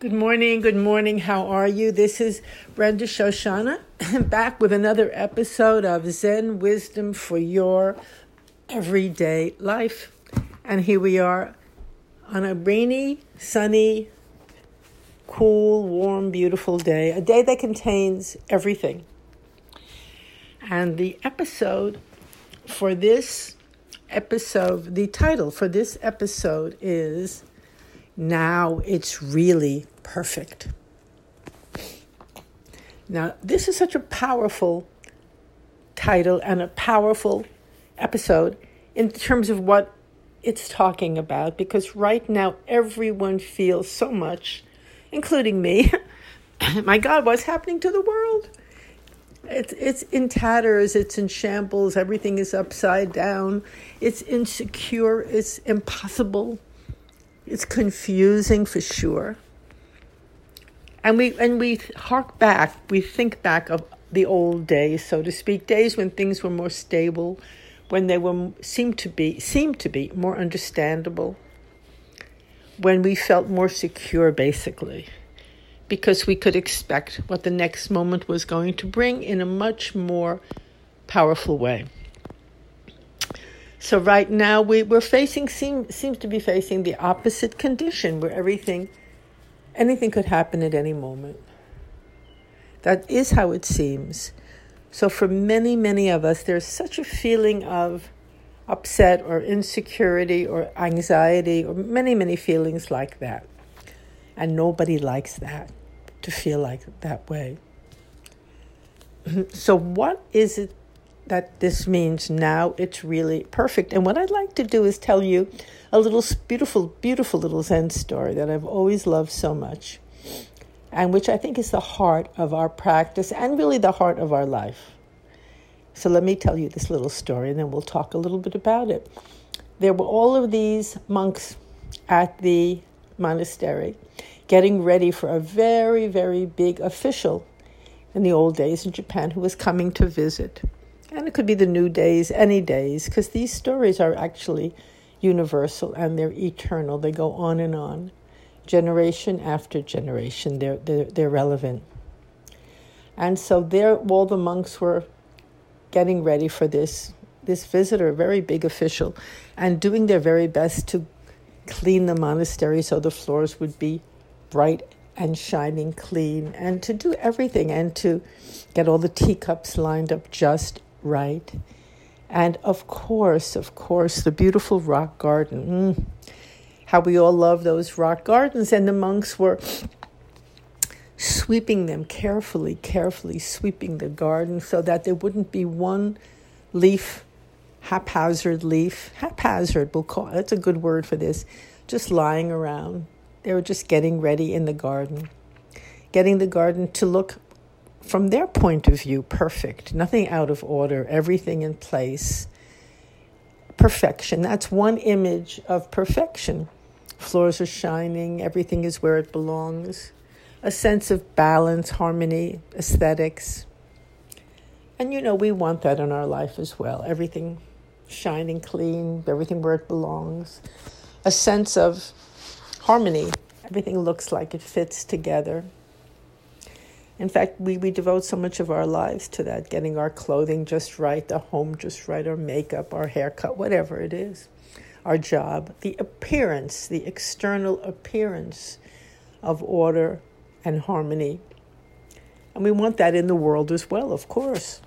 Good morning, good morning. How are you? This is Brenda Shoshanna back with another episode of Zen Wisdom for Your Everyday Life. And here we are on a rainy, sunny, cool, warm, beautiful day, a day that contains everything. And the episode for this episode, the title for this episode is now it's really perfect. Now, this is such a powerful title and a powerful episode in terms of what it's talking about because right now everyone feels so much, including me. My God, what's happening to the world? It's, it's in tatters, it's in shambles, everything is upside down, it's insecure, it's impossible. It's confusing for sure. And we and we hark back, we think back of the old days, so to speak, days when things were more stable, when they were seemed to be seemed to be more understandable, when we felt more secure basically, because we could expect what the next moment was going to bring in a much more powerful way. So right now we, we're facing seem, seems to be facing the opposite condition where everything anything could happen at any moment. That is how it seems. So for many, many of us, there's such a feeling of upset or insecurity or anxiety or many, many feelings like that. And nobody likes that, to feel like that way. So, what is it that this means now it's really perfect. And what I'd like to do is tell you a little beautiful, beautiful little Zen story that I've always loved so much, and which I think is the heart of our practice and really the heart of our life. So let me tell you this little story, and then we'll talk a little bit about it. There were all of these monks at the monastery getting ready for a very, very big official in the old days in Japan who was coming to visit. And it could be the new days, any days, because these stories are actually universal and they're eternal. They go on and on, generation after generation. They're, they're, they're relevant. And so there, all the monks were getting ready for this, this visitor, very big official, and doing their very best to clean the monastery so the floors would be bright and shining clean, and to do everything and to get all the teacups lined up just right? And of course, of course, the beautiful rock garden. Mm, how we all love those rock gardens. And the monks were sweeping them carefully, carefully sweeping the garden so that there wouldn't be one leaf, haphazard leaf, haphazard, we'll call that's a good word for this, just lying around. They were just getting ready in the garden, getting the garden to look from their point of view, perfect, nothing out of order, everything in place. Perfection. That's one image of perfection. Floors are shining, everything is where it belongs. A sense of balance, harmony, aesthetics. And you know, we want that in our life as well. Everything shining clean, everything where it belongs. A sense of harmony. Everything looks like it fits together. In fact, we, we devote so much of our lives to that, getting our clothing just right, the home just right, our makeup, our haircut, whatever it is, our job, the appearance, the external appearance of order and harmony. And we want that in the world as well, of course.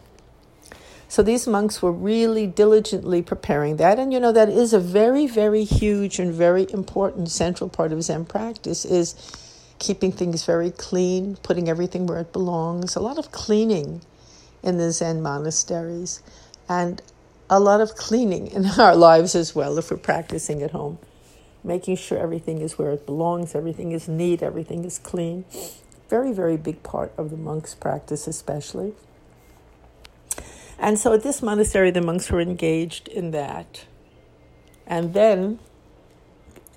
So these monks were really diligently preparing that. And you know, that is a very, very huge and very important central part of Zen practice is keeping things very clean, putting everything where it belongs, a lot of cleaning in the Zen monasteries, and a lot of cleaning in our lives as well if we're practicing at home. Making sure everything is where it belongs, everything is neat, everything is clean. Very, very big part of the monks' practice, especially. And so at this monastery, the monks were engaged in that. And then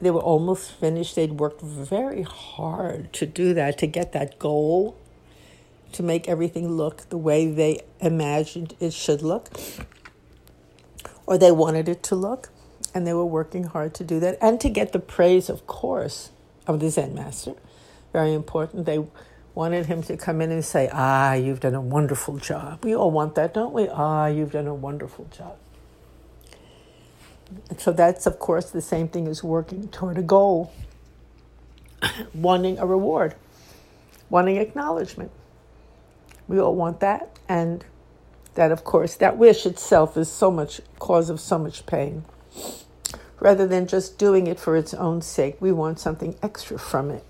they were almost finished. They'd worked very hard to do that, to get that goal, to make everything look the way they imagined it should look, or they wanted it to look. And they were working hard to do that and to get the praise, of course, of the Zen master, very important. They wanted him to come in and say, Ah, you've done a wonderful job. We all want that, don't we? Ah, you've done a wonderful job. So that's, of course, the same thing as working toward a goal, wanting a reward, wanting acknowledgement. We all want that. And that, of course, that wish itself is so much cause of so much pain. Rather than just doing it for its own sake, we want something extra from it.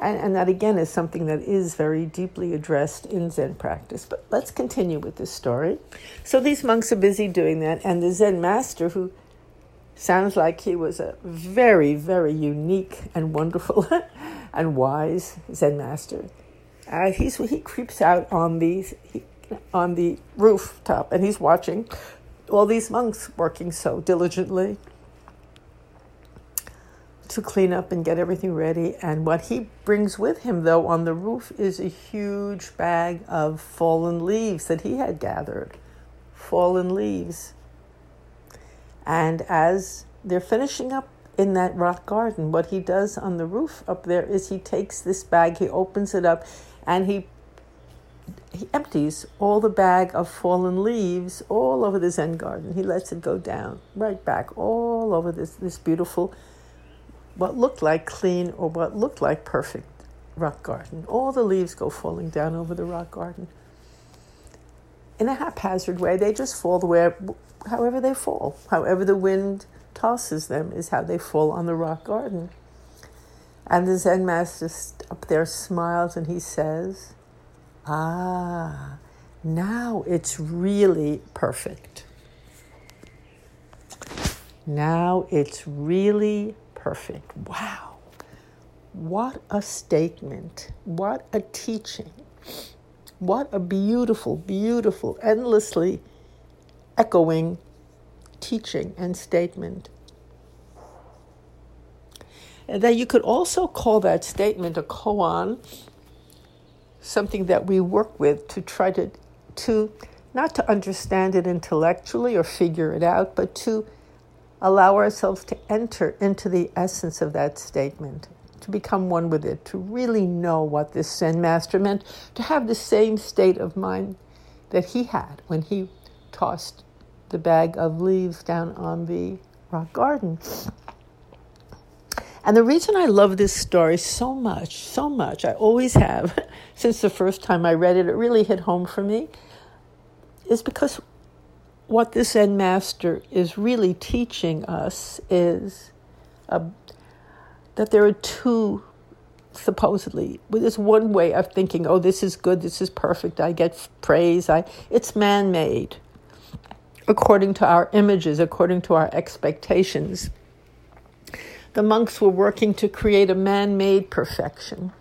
And, and that again is something that is very deeply addressed in Zen practice. But let's continue with this story. So these monks are busy doing that, and the Zen master, who sounds like he was a very, very unique and wonderful and wise Zen master, uh, he's, he creeps out on the, on the rooftop and he's watching all these monks working so diligently to clean up and get everything ready. And what he brings with him, though, on the roof is a huge bag of fallen leaves that he had gathered. Fallen leaves. And as they're finishing up in that rock garden, what he does on the roof up there is he takes this bag, he opens it up, and he he empties all the bag of fallen leaves all over the Zen garden. He lets it go down right back all over this this beautiful what looked like clean or what looked like perfect rock garden. All the leaves go falling down over the rock garden. In a haphazard way, they just fall the way, however they fall. However the wind tosses them is how they fall on the rock garden. And the Zen master up there smiles and he says, Ah, now it's really perfect. Now it's really perfect. Wow. What a statement. What a teaching. What a beautiful, beautiful, endlessly echoing teaching and statement. And that you could also call that statement a koan, something that we work with to try to, to not to understand it intellectually or figure it out, but to allow ourselves to enter into the essence of that statement, to become one with it, to really know what this Zen master meant, to have the same state of mind that he had when he tossed the bag of leaves down on the rock garden. And the reason I love this story so much, so much, I always have, since the first time I read it, it really hit home for me, is because what this Zen master is really teaching us is uh, that there are two, supposedly, there's one way of thinking, oh, this is good, this is perfect, I get praise, I, it's man made, according to our images, according to our expectations. The monks were working to create a man made perfection.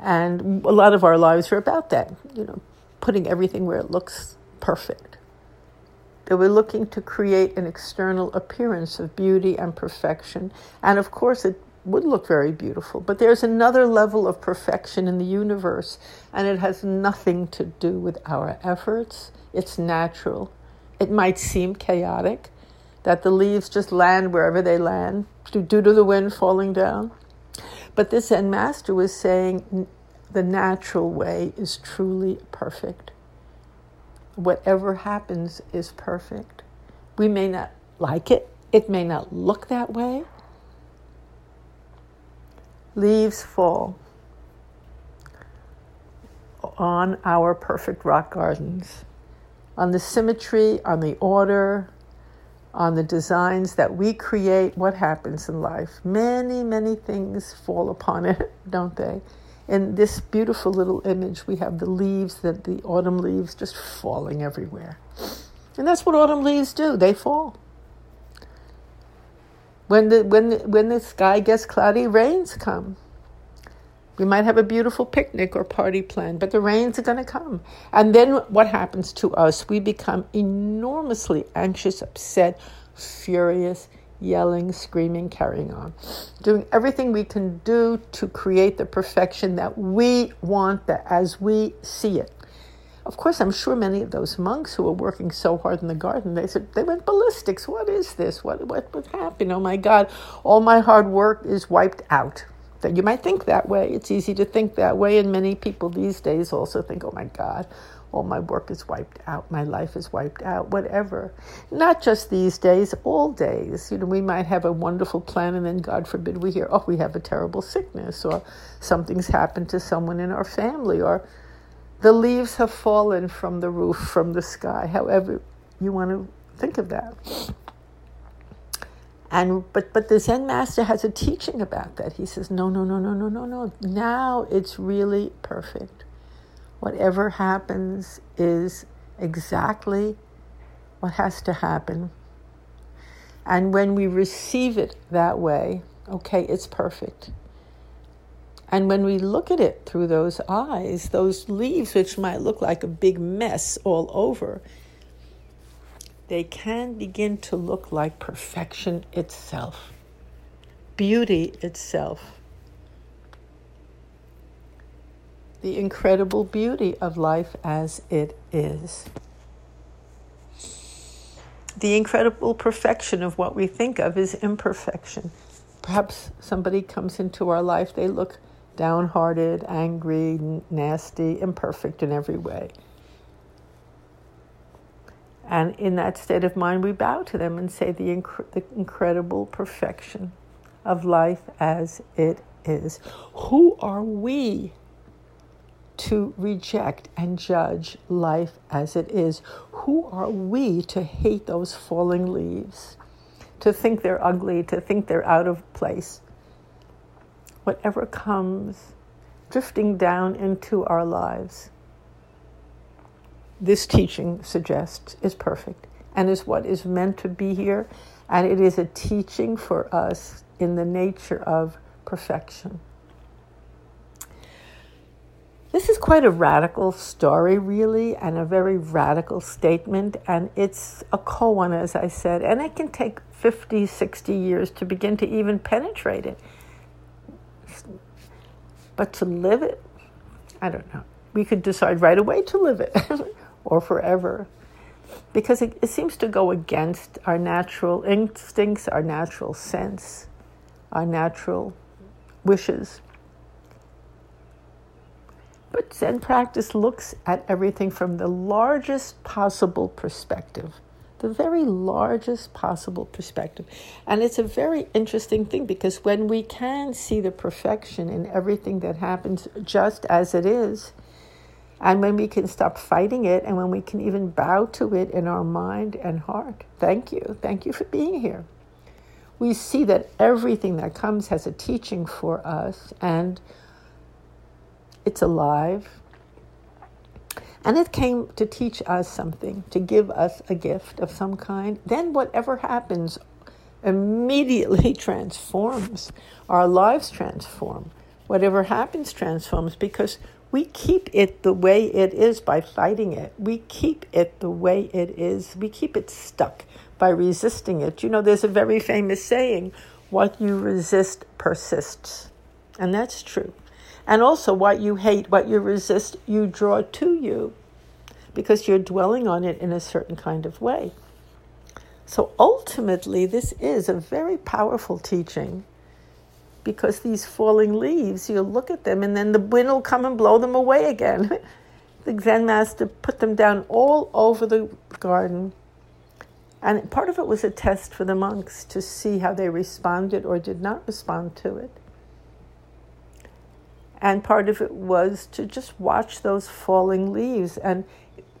And a lot of our lives are about that, you know, putting everything where it looks perfect. They were looking to create an external appearance of beauty and perfection. And of course, it would look very beautiful. But there's another level of perfection in the universe, and it has nothing to do with our efforts. It's natural. It might seem chaotic that the leaves just land wherever they land due to the wind falling down. But this Zen master was saying the natural way is truly perfect whatever happens is perfect. We may not like it, it may not look that way. Leaves fall on our perfect rock gardens, on the symmetry, on the order, on the designs that we create. What happens in life? Many, many things fall upon it, don't they? In this beautiful little image, we have the leaves, that the autumn leaves just falling everywhere. And that's what autumn leaves do, they fall. When the, when the, when the sky gets cloudy, rains come. We might have a beautiful picnic or party planned, but the rains are going to come. And then what happens to us? We become enormously anxious, upset, furious, yelling, screaming, carrying on, doing everything we can do to create the perfection that we want that as we see it. Of course, I'm sure many of those monks who were working so hard in the garden, they said they went ballistics. What is this? What what what happened? Oh my God! All my hard work is wiped out. That you might think that way. It's easy to think that way, and many people these days also think, oh my God, all my work is wiped out, my life is wiped out, whatever. Not just these days, all days. You know, we might have a wonderful plan, and then God forbid we hear, oh, we have a terrible sickness, or something's happened to someone in our family, or the leaves have fallen from the roof, from the sky, however you want to think of that. And but but the Zen master has a teaching about that. He says, no, no, no, no, no, no, no. Now it's really perfect. Whatever happens is exactly what has to happen. And when we receive it that way, okay, it's perfect. And when we look at it through those eyes, those leaves, which might look like a big mess all over, they can begin to look like perfection itself, beauty itself. The incredible beauty of life as it is. The incredible perfection of what we think of is imperfection. Perhaps somebody comes into our life, they look downhearted, angry, nasty, imperfect in every way. And in that state of mind, we bow to them and say the, inc- the incredible perfection of life as it is. Who are we to reject and judge life as it is? Who are we to hate those falling leaves, to think they're ugly, to think they're out of place? whatever comes drifting down into our lives, this teaching suggests is perfect and is what is meant to be here. And it is a teaching for us in the nature of perfection. This is quite a radical story, really, and a very radical statement. And it's a koan, as I said, and it can take 50, 60 years to begin to even penetrate it. But to live it, I don't know. We could decide right away to live it or forever because it, it, seems to go against our natural instincts, our natural sense, our natural wishes. But Zen practice looks at everything from the largest possible perspective the very largest possible perspective. And it's a very interesting thing because when we can see the perfection in everything that happens just as it is, and when we can stop fighting it, and when we can even bow to it in our mind and heart, thank you, thank you for being here. We see that everything that comes has a teaching for us, and it's alive, and it came to teach us something, to give us a gift of some kind. Then whatever happens immediately transforms. Our lives transform. Whatever happens transforms because we keep it the way it is by fighting it. We keep it the way it is. We keep it stuck by resisting it. You know, there's a very famous saying what you resist persists. And that's true. And also, what you hate, what you resist, you draw to you because you're dwelling on it in a certain kind of way. So ultimately, this is a very powerful teaching because these falling leaves, you look at them and then the wind will come and blow them away again. the Zen master put them down all over the garden. And part of it was a test for the monks to see how they responded or did not respond to it. And part of it was to just watch those falling leaves and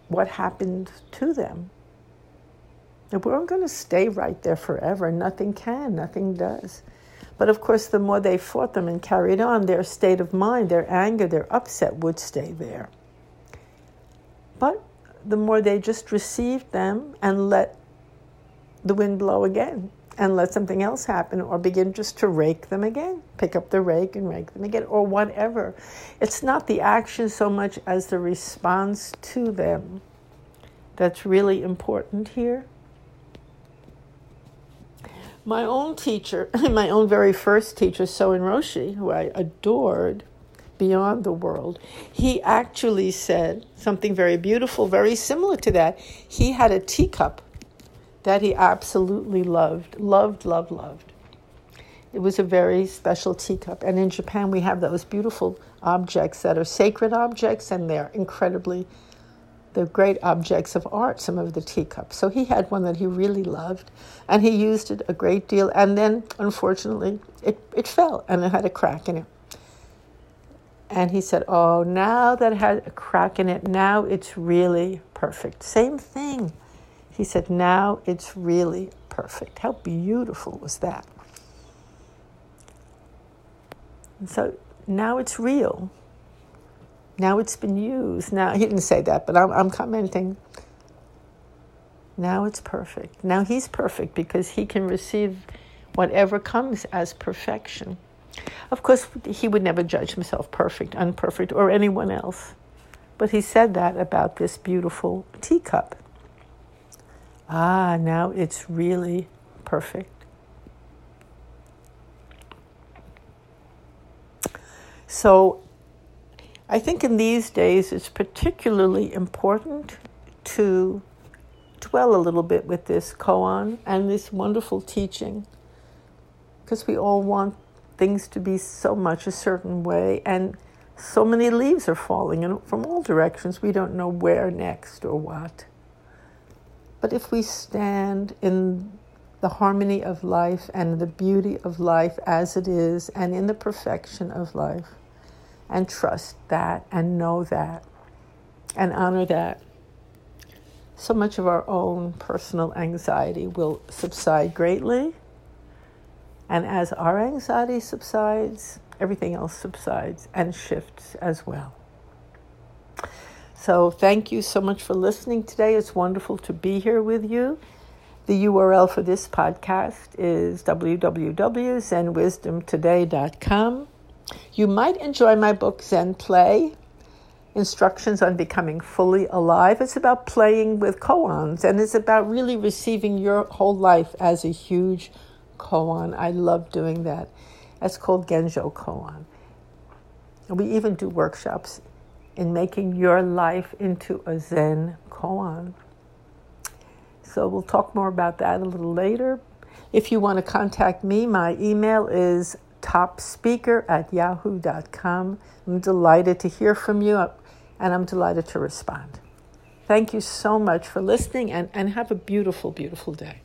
what happened to them. And we aren't going to stay right there forever. Nothing can, nothing does. But of course, the more they fought them and carried on, their state of mind, their anger, their upset would stay there. But the more they just received them and let the wind blow again, and let something else happen or begin just to rake them again. Pick up the rake and rake them again or whatever. It's not the action so much as the response to them that's really important here. My own teacher, my own very first teacher, Soen Roshi, who I adored beyond the world, he actually said something very beautiful, very similar to that. He had a teacup that he absolutely loved, loved, loved, loved. It was a very special teacup. And in Japan, we have those beautiful objects that are sacred objects, and they're incredibly, they're great objects of art, some of the teacups. So he had one that he really loved, and he used it a great deal. And then, unfortunately, it, it fell and it had a crack in it. And he said, Oh, now that it had a crack in it, now it's really perfect. Same thing. He said, Now it's really perfect. How beautiful was that? And so now it's real. Now it's been used. Now, he didn't say that, but I'm, I'm commenting. Now it's perfect. Now he's perfect because he can receive whatever comes as perfection. Of course, he would never judge himself perfect, unperfect, or anyone else. But he said that about this beautiful teacup. Ah, now it's really perfect. So I think in these days it's particularly important to dwell a little bit with this koan and this wonderful teaching because we all want things to be so much a certain way and so many leaves are falling in, from all directions we don't know where next or what but if we stand in the harmony of life and the beauty of life as it is and in the perfection of life and trust that and know that and honor that, so much of our own personal anxiety will subside greatly. And as our anxiety subsides, everything else subsides and shifts as well. So, thank you so much for listening today. It's wonderful to be here with you. The URL for this podcast is www.zenwisdomtoday.com. You might enjoy my book, Zen Play Instructions on Becoming Fully Alive. It's about playing with koans and it's about really receiving your whole life as a huge koan. I love doing that. That's called Genjo Koan. And we even do workshops in making your life into a Zen koan. So we'll talk more about that a little later. If you want to contact me, my email is topspeaker at yahoo.com. I'm delighted to hear from you and I'm delighted to respond. Thank you so much for listening and, and have a beautiful, beautiful day.